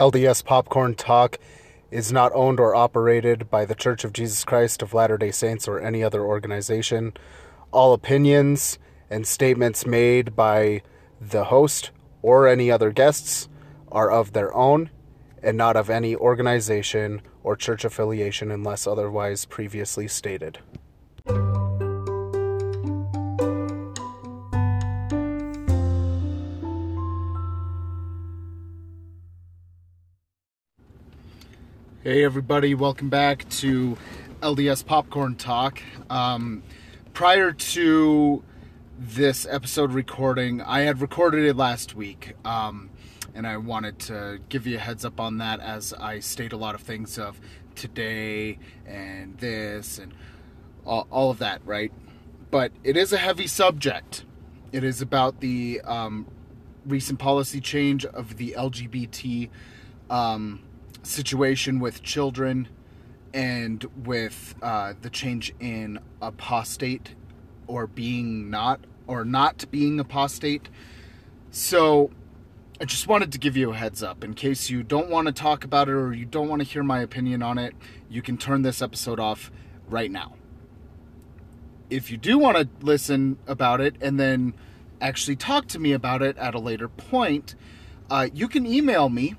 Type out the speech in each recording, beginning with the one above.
LDS Popcorn Talk is not owned or operated by the Church of Jesus Christ of Latter day Saints or any other organization. All opinions and statements made by the host or any other guests are of their own and not of any organization or church affiliation unless otherwise previously stated. Hey, everybody, welcome back to LDS Popcorn Talk. Um, prior to this episode recording, I had recorded it last week, um, and I wanted to give you a heads up on that as I state a lot of things of today and this and all, all of that, right? But it is a heavy subject. It is about the um, recent policy change of the LGBT. Situation with children and with uh, the change in apostate or being not or not being apostate. So I just wanted to give you a heads up in case you don't want to talk about it or you don't want to hear my opinion on it. You can turn this episode off right now. If you do want to listen about it and then actually talk to me about it at a later point, uh, you can email me.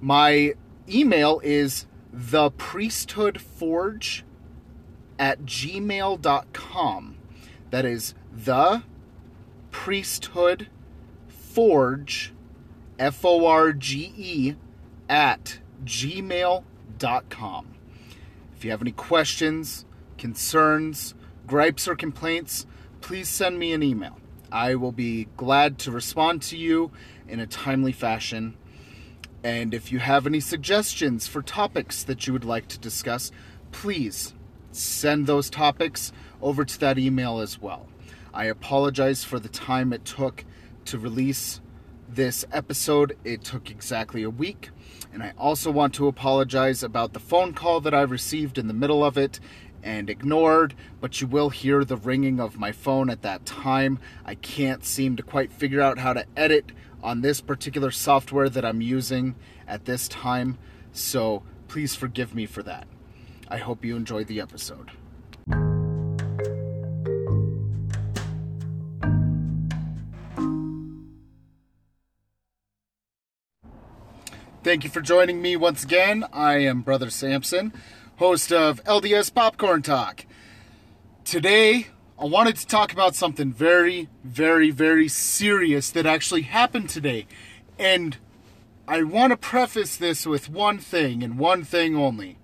My email is the priesthood forge at gmail.com. That is the priesthood forge, F O R G E, at gmail.com. If you have any questions, concerns, gripes, or complaints, please send me an email. I will be glad to respond to you in a timely fashion and if you have any suggestions for topics that you would like to discuss, please send those topics over to that email as well. I apologize for the time it took to release this episode. It took exactly a week. And I also want to apologize about the phone call that I received in the middle of it and ignored, but you will hear the ringing of my phone at that time. I can't seem to quite figure out how to edit on this particular software that I'm using at this time, so please forgive me for that. I hope you enjoyed the episode. Thank you for joining me once again. I am Brother Samson, host of LDS Popcorn Talk. Today, I wanted to talk about something very, very, very serious that actually happened today. And I want to preface this with one thing and one thing only.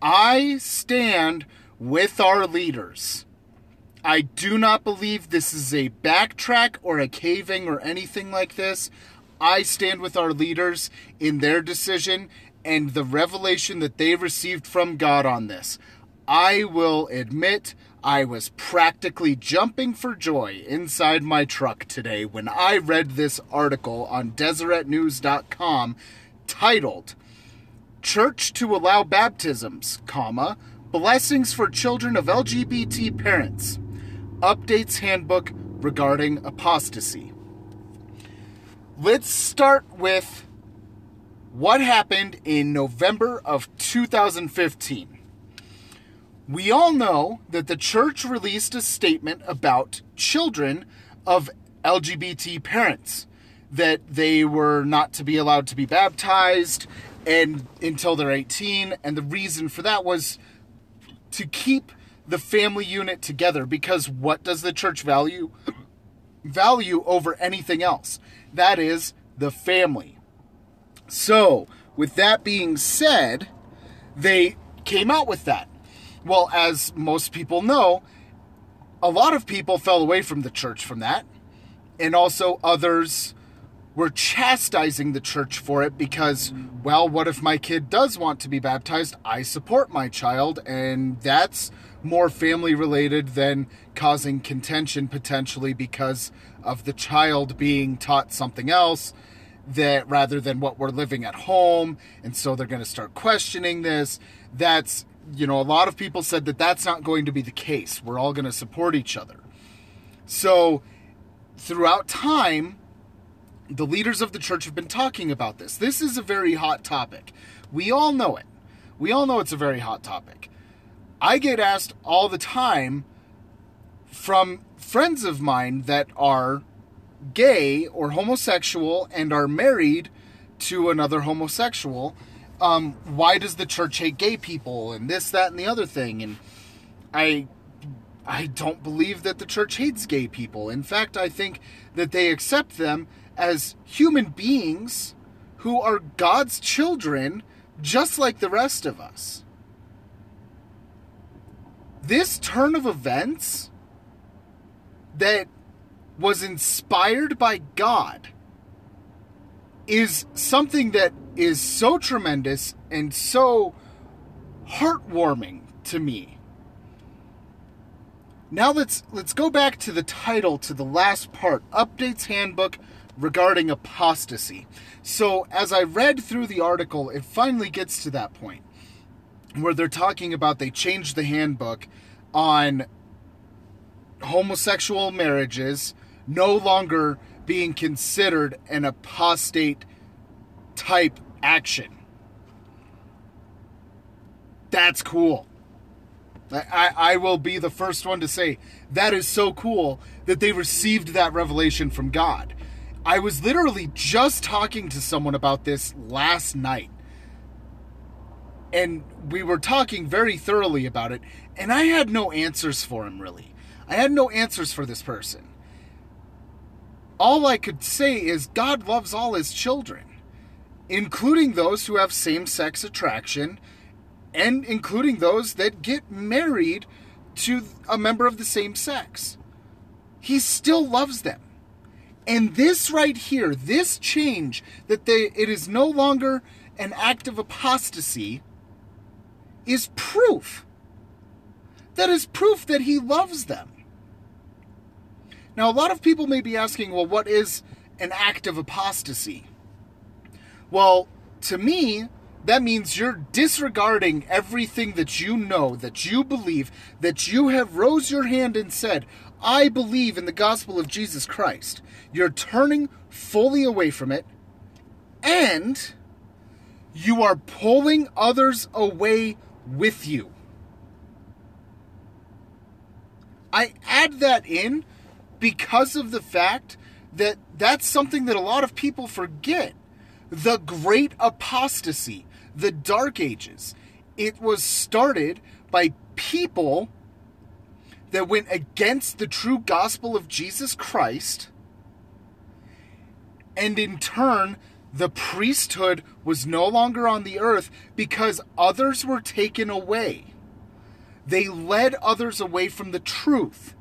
I stand with our leaders. I do not believe this is a backtrack or a caving or anything like this. I stand with our leaders in their decision and the revelation that they received from God on this. I will admit I was practically jumping for joy inside my truck today when I read this article on DeseretNews.com titled Church to Allow Baptisms, comma, Blessings for Children of LGBT Parents. Updates Handbook regarding apostasy. Let's start with what happened in November of 2015 we all know that the church released a statement about children of LGBT parents that they were not to be allowed to be baptized and until they're 18 and the reason for that was to keep the family unit together because what does the church value? Value over anything else. That is the family so with that being said they came out with that well, as most people know, a lot of people fell away from the church from that. And also others were chastising the church for it because, well, what if my kid does want to be baptized? I support my child, and that's more family related than causing contention potentially because of the child being taught something else that rather than what we're living at home and so they're going to start questioning this that's you know, a lot of people said that that's not going to be the case. We're all going to support each other. So, throughout time, the leaders of the church have been talking about this. This is a very hot topic. We all know it. We all know it's a very hot topic. I get asked all the time from friends of mine that are gay or homosexual and are married to another homosexual. Um, why does the church hate gay people and this, that, and the other thing? And I, I don't believe that the church hates gay people. In fact, I think that they accept them as human beings who are God's children, just like the rest of us. This turn of events that was inspired by God is something that is so tremendous and so heartwarming to me. Now let's let's go back to the title to the last part, Updates Handbook regarding apostasy. So, as I read through the article, it finally gets to that point where they're talking about they changed the handbook on homosexual marriages no longer being considered an apostate type action. That's cool. I, I will be the first one to say that is so cool that they received that revelation from God. I was literally just talking to someone about this last night. And we were talking very thoroughly about it, and I had no answers for him, really. I had no answers for this person. All I could say is God loves all his children, including those who have same sex attraction, and including those that get married to a member of the same sex. He still loves them. And this right here, this change that they it is no longer an act of apostasy is proof. That is proof that he loves them. Now, a lot of people may be asking, well, what is an act of apostasy? Well, to me, that means you're disregarding everything that you know, that you believe, that you have rose your hand and said, I believe in the gospel of Jesus Christ. You're turning fully away from it, and you are pulling others away with you. I add that in because of the fact that that's something that a lot of people forget. The great apostasy, the dark ages, it was started by people that went against the true gospel of Jesus Christ. And in turn, the priesthood was no longer on the earth because others were taken away. They led others away from the truth.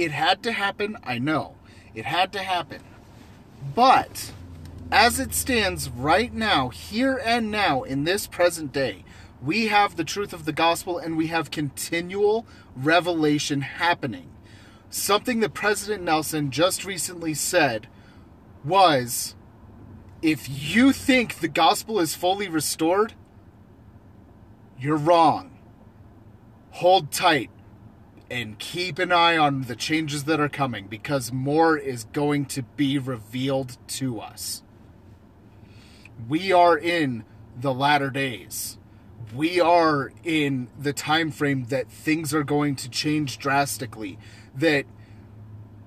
It had to happen, I know. It had to happen. But as it stands right now, here and now, in this present day, we have the truth of the gospel and we have continual revelation happening. Something that President Nelson just recently said was if you think the gospel is fully restored, you're wrong. Hold tight and keep an eye on the changes that are coming because more is going to be revealed to us. We are in the latter days we are in the time frame that things are going to change drastically that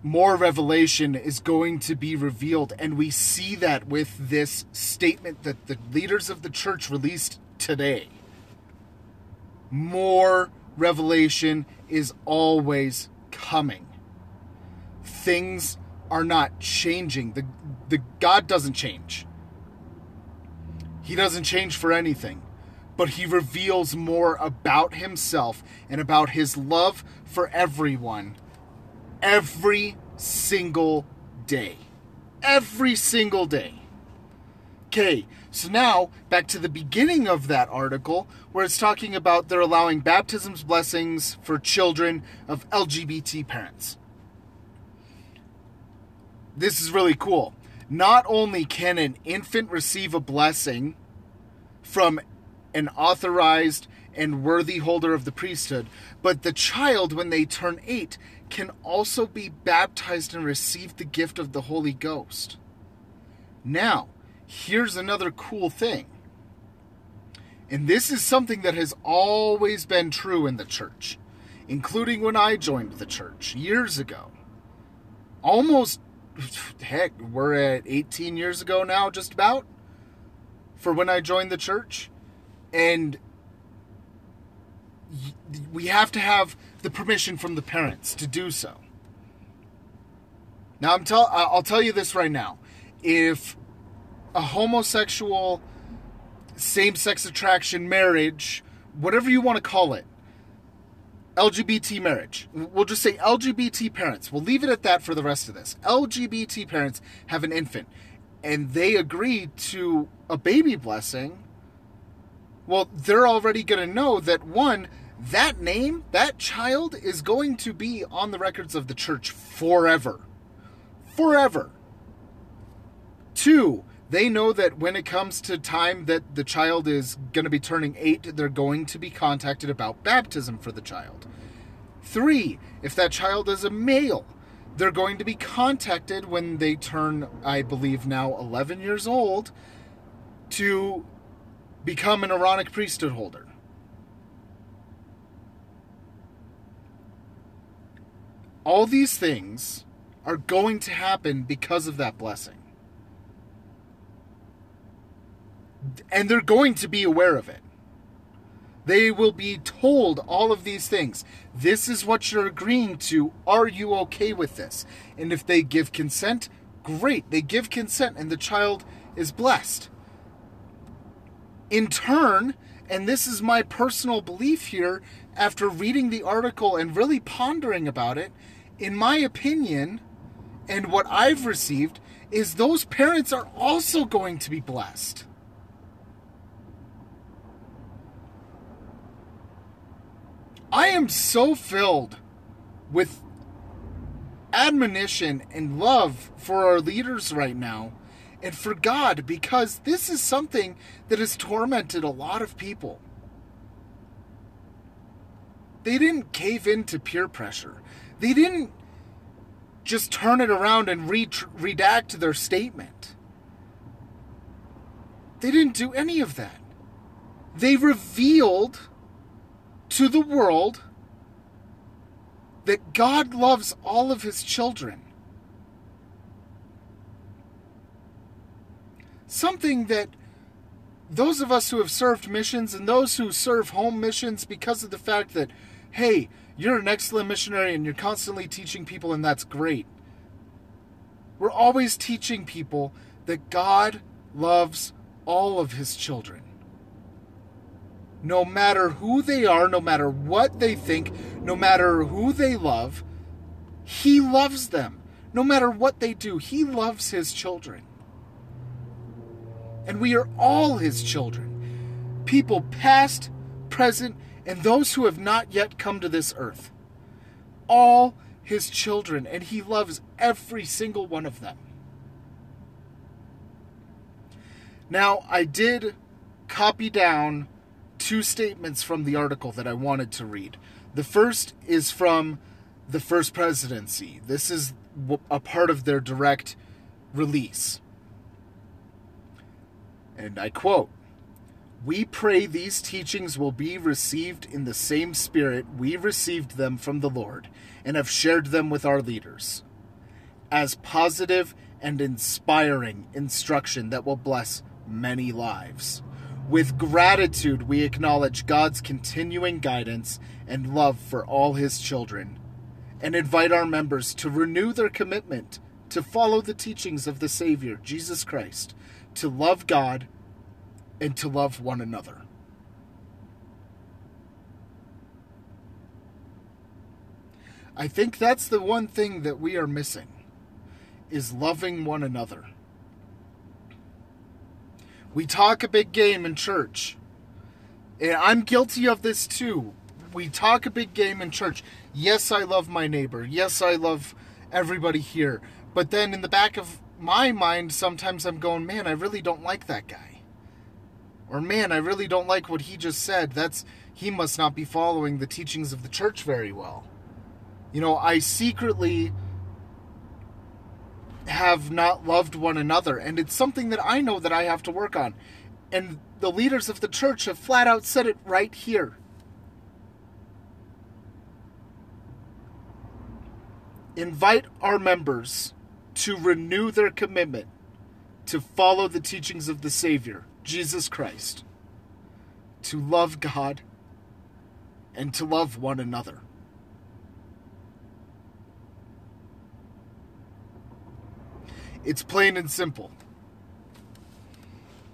more revelation is going to be revealed and we see that with this statement that the leaders of the church released today more revelation is always coming things are not changing the the god doesn't change he doesn't change for anything but he reveals more about himself and about his love for everyone every single day. Every single day. Okay, so now back to the beginning of that article where it's talking about they're allowing baptisms blessings for children of LGBT parents. This is really cool. Not only can an infant receive a blessing from an authorized and worthy holder of the priesthood. But the child, when they turn eight, can also be baptized and receive the gift of the Holy Ghost. Now, here's another cool thing. And this is something that has always been true in the church, including when I joined the church years ago. Almost, heck, we're at 18 years ago now, just about, for when I joined the church. And we have to have the permission from the parents to do so. Now, I'm tell I'll tell you this right now. If a homosexual same sex attraction marriage, whatever you want to call it, LGBT marriage. We'll just say LGBT parents. We'll leave it at that for the rest of this. LGBT parents have an infant and they agree to a baby blessing. Well, they're already going to know that one, that name, that child is going to be on the records of the church forever. Forever. Two, they know that when it comes to time that the child is going to be turning eight, they're going to be contacted about baptism for the child. Three, if that child is a male, they're going to be contacted when they turn, I believe, now 11 years old to become an Aaronic priesthood holder. All these things are going to happen because of that blessing. And they're going to be aware of it. They will be told all of these things. This is what you're agreeing to. Are you okay with this? And if they give consent, great. They give consent and the child is blessed. In turn, and this is my personal belief here after reading the article and really pondering about it, in my opinion, and what I've received, is those parents are also going to be blessed. I am so filled with admonition and love for our leaders right now and for God because this is something that has tormented a lot of people. They didn't cave into peer pressure. They didn't just turn it around and re- redact their statement. They didn't do any of that. They revealed to the world that God loves all of his children. Something that those of us who have served missions and those who serve home missions because of the fact that, hey, you're an excellent missionary and you're constantly teaching people, and that's great. We're always teaching people that God loves all of his children no matter who they are, no matter what they think, no matter who they love, He loves them. No matter what they do, He loves His children. And we are all His children people past, present, and those who have not yet come to this earth. All His children, and He loves every single one of them. Now, I did copy down two statements from the article that I wanted to read. The first is from the first presidency. This is a part of their direct release. And I quote We pray these teachings will be received in the same spirit we received them from the Lord and have shared them with our leaders as positive and inspiring instruction that will bless many lives. With gratitude, we acknowledge God's continuing guidance and love for all His children, and invite our members to renew their commitment to follow the teachings of the Savior, Jesus Christ, to love God and to love one another. I think that's the one thing that we are missing is loving one another. We talk a big game in church. And I'm guilty of this too. We talk a big game in church. Yes, I love my neighbor. Yes, I love everybody here. But then in the back of my mind, sometimes I'm going, man, I really don't like that guy. Or man, I really don't like what he just said. That's he must not be following the teachings of the church very well. You know, I secretly have not loved one another, and it's something that I know that I have to work on. And the leaders of the church have flat out said it right here. Invite our members to renew their commitment to follow the teachings of the Savior, Jesus Christ, to love God, and to love one another. It's plain and simple.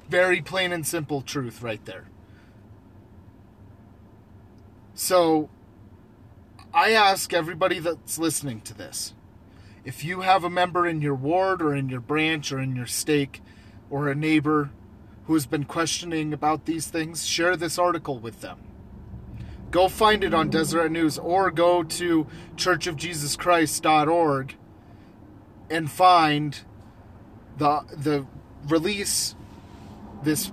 Very plain and simple truth right there. So, I ask everybody that's listening to this if you have a member in your ward or in your branch or in your stake or a neighbor who has been questioning about these things, share this article with them. Go find it on Deseret News or go to churchofjesuschrist.org and find the the release this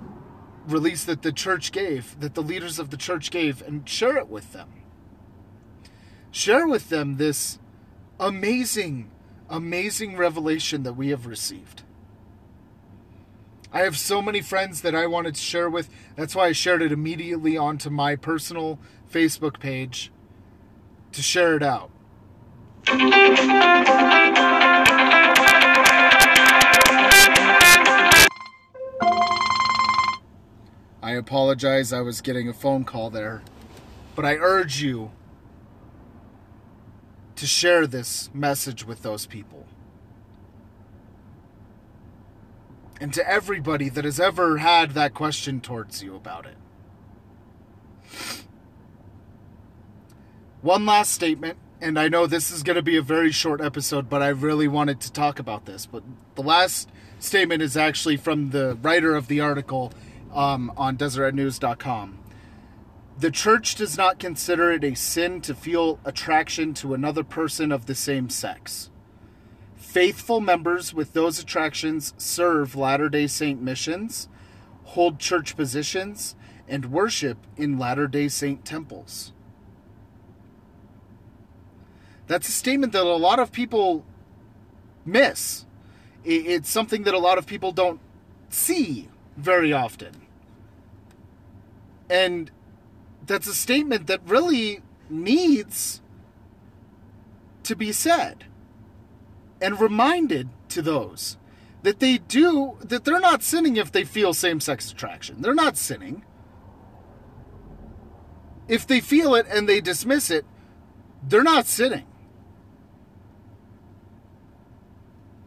release that the church gave, that the leaders of the church gave and share it with them. Share with them this amazing amazing revelation that we have received. I have so many friends that I wanted to share with. That's why I shared it immediately onto my personal Facebook page to share it out. I apologize, I was getting a phone call there. But I urge you to share this message with those people. And to everybody that has ever had that question towards you about it. One last statement, and I know this is going to be a very short episode, but I really wanted to talk about this. But the last statement is actually from the writer of the article um, on DeseretNews.com. The church does not consider it a sin to feel attraction to another person of the same sex. Faithful members with those attractions serve Latter day Saint missions, hold church positions, and worship in Latter day Saint temples. That's a statement that a lot of people miss. It's something that a lot of people don't see very often. And that's a statement that really needs to be said and reminded to those that they do that they're not sinning if they feel same-sex attraction. They're not sinning. If they feel it and they dismiss it, they're not sinning.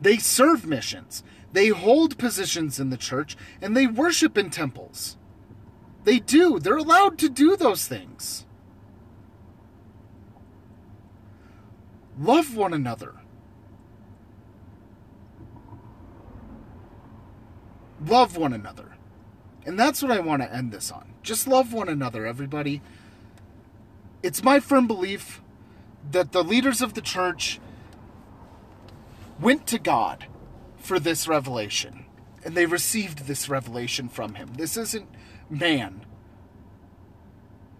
They serve missions. They hold positions in the church and they worship in temples. They do. They're allowed to do those things. Love one another. Love one another. And that's what I want to end this on. Just love one another, everybody. It's my firm belief that the leaders of the church went to God for this revelation. And they received this revelation from him. This isn't man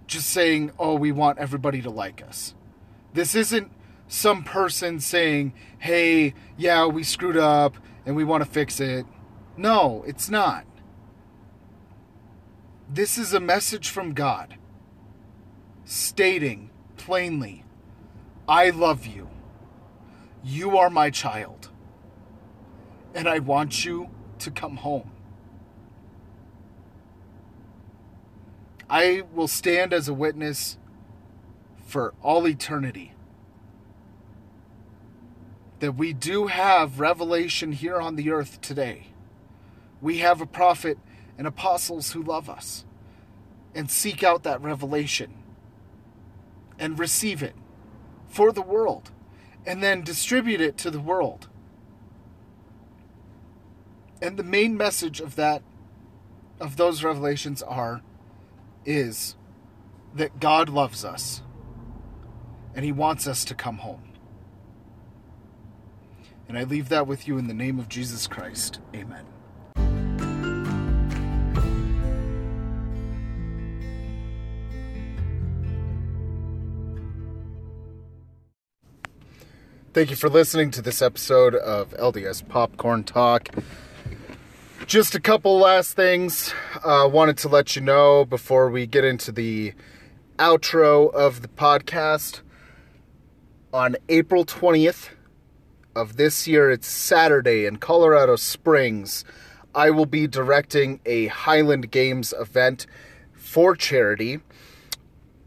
just saying, oh, we want everybody to like us. This isn't some person saying, hey, yeah, we screwed up and we want to fix it. No, it's not. This is a message from God stating plainly, I love you. You are my child. And I want you to come home. I will stand as a witness for all eternity that we do have revelation here on the earth today. We have a prophet and apostles who love us and seek out that revelation and receive it for the world and then distribute it to the world and the main message of that of those revelations are is that God loves us and he wants us to come home. And I leave that with you in the name of Jesus Christ. Amen. Thank you for listening to this episode of LDS Popcorn Talk. Just a couple last things. I uh, wanted to let you know before we get into the outro of the podcast. On April 20th of this year, it's Saturday in Colorado Springs. I will be directing a Highland Games event for charity.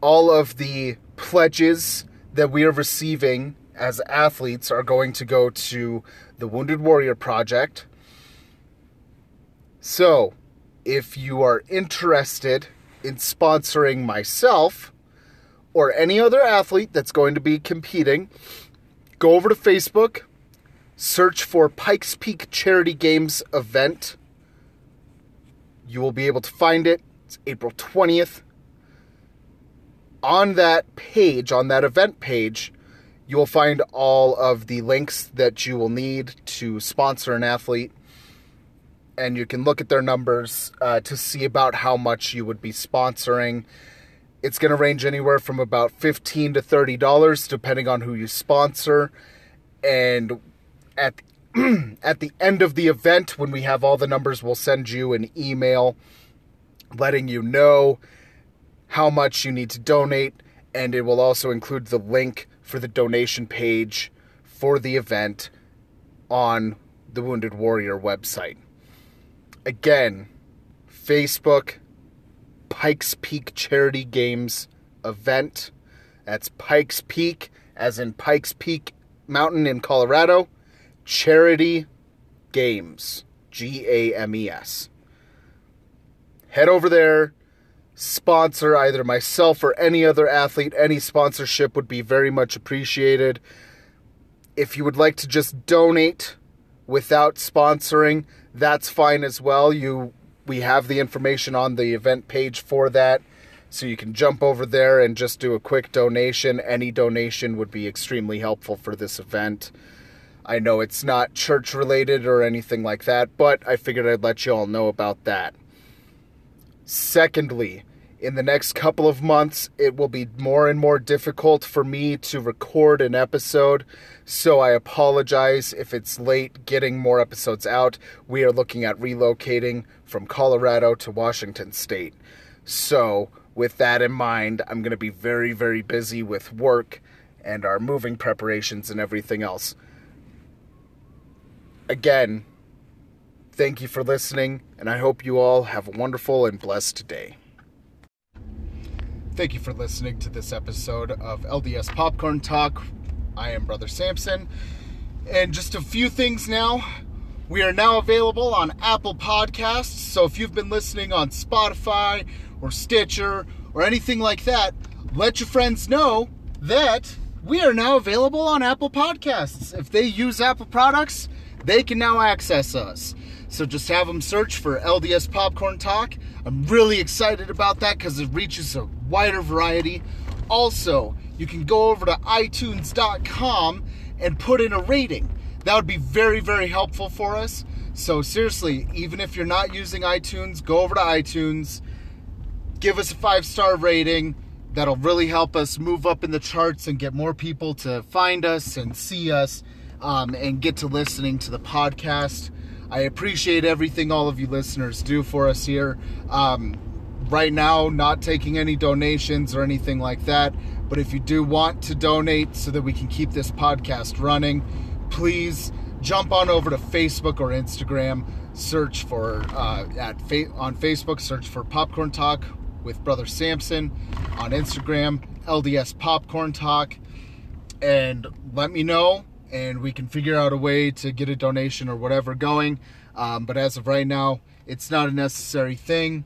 All of the pledges that we are receiving as athletes are going to go to the Wounded Warrior Project. So, if you are interested in sponsoring myself or any other athlete that's going to be competing, go over to Facebook, search for Pikes Peak Charity Games event. You will be able to find it. It's April 20th. On that page, on that event page, you will find all of the links that you will need to sponsor an athlete. And you can look at their numbers uh, to see about how much you would be sponsoring. It's going to range anywhere from about 15 to $30, depending on who you sponsor. And at, at the end of the event, when we have all the numbers, we'll send you an email letting you know how much you need to donate. And it will also include the link for the donation page for the event on the Wounded Warrior website. Again, Facebook, Pikes Peak Charity Games event. That's Pikes Peak, as in Pikes Peak Mountain in Colorado. Charity Games. G A M E S. Head over there, sponsor either myself or any other athlete, any sponsorship would be very much appreciated. If you would like to just donate without sponsoring, that's fine as well. You we have the information on the event page for that. So you can jump over there and just do a quick donation. Any donation would be extremely helpful for this event. I know it's not church related or anything like that, but I figured I'd let you all know about that. Secondly, in the next couple of months, it will be more and more difficult for me to record an episode. So I apologize if it's late getting more episodes out. We are looking at relocating from Colorado to Washington State. So, with that in mind, I'm going to be very, very busy with work and our moving preparations and everything else. Again, Thank you for listening, and I hope you all have a wonderful and blessed day. Thank you for listening to this episode of LDS Popcorn Talk. I am Brother Sampson. And just a few things now. We are now available on Apple Podcasts. So if you've been listening on Spotify or Stitcher or anything like that, let your friends know that we are now available on Apple Podcasts. If they use Apple products, they can now access us. So just have them search for LDS Popcorn Talk. I'm really excited about that because it reaches a wider variety. Also, you can go over to iTunes.com and put in a rating. That would be very, very helpful for us. So, seriously, even if you're not using iTunes, go over to iTunes, give us a five star rating. That'll really help us move up in the charts and get more people to find us and see us um, and get to listening to the podcast. I appreciate everything all of you listeners do for us here. Um, right now, not taking any donations or anything like that. But if you do want to donate so that we can keep this podcast running, please jump on over to Facebook or Instagram. Search for uh, at fa- on Facebook. Search for Popcorn Talk with Brother Sampson. On Instagram, LDS Popcorn Talk, and let me know and we can figure out a way to get a donation or whatever going. Um, but as of right now, it's not a necessary thing.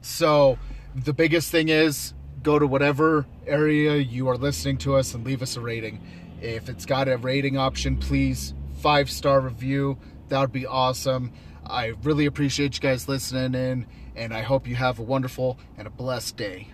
So the biggest thing is go to whatever area you are listening to us and leave us a rating. If it's got a rating option, please five star review. That would be awesome. I really appreciate you guys listening in, and I hope you have a wonderful and a blessed day.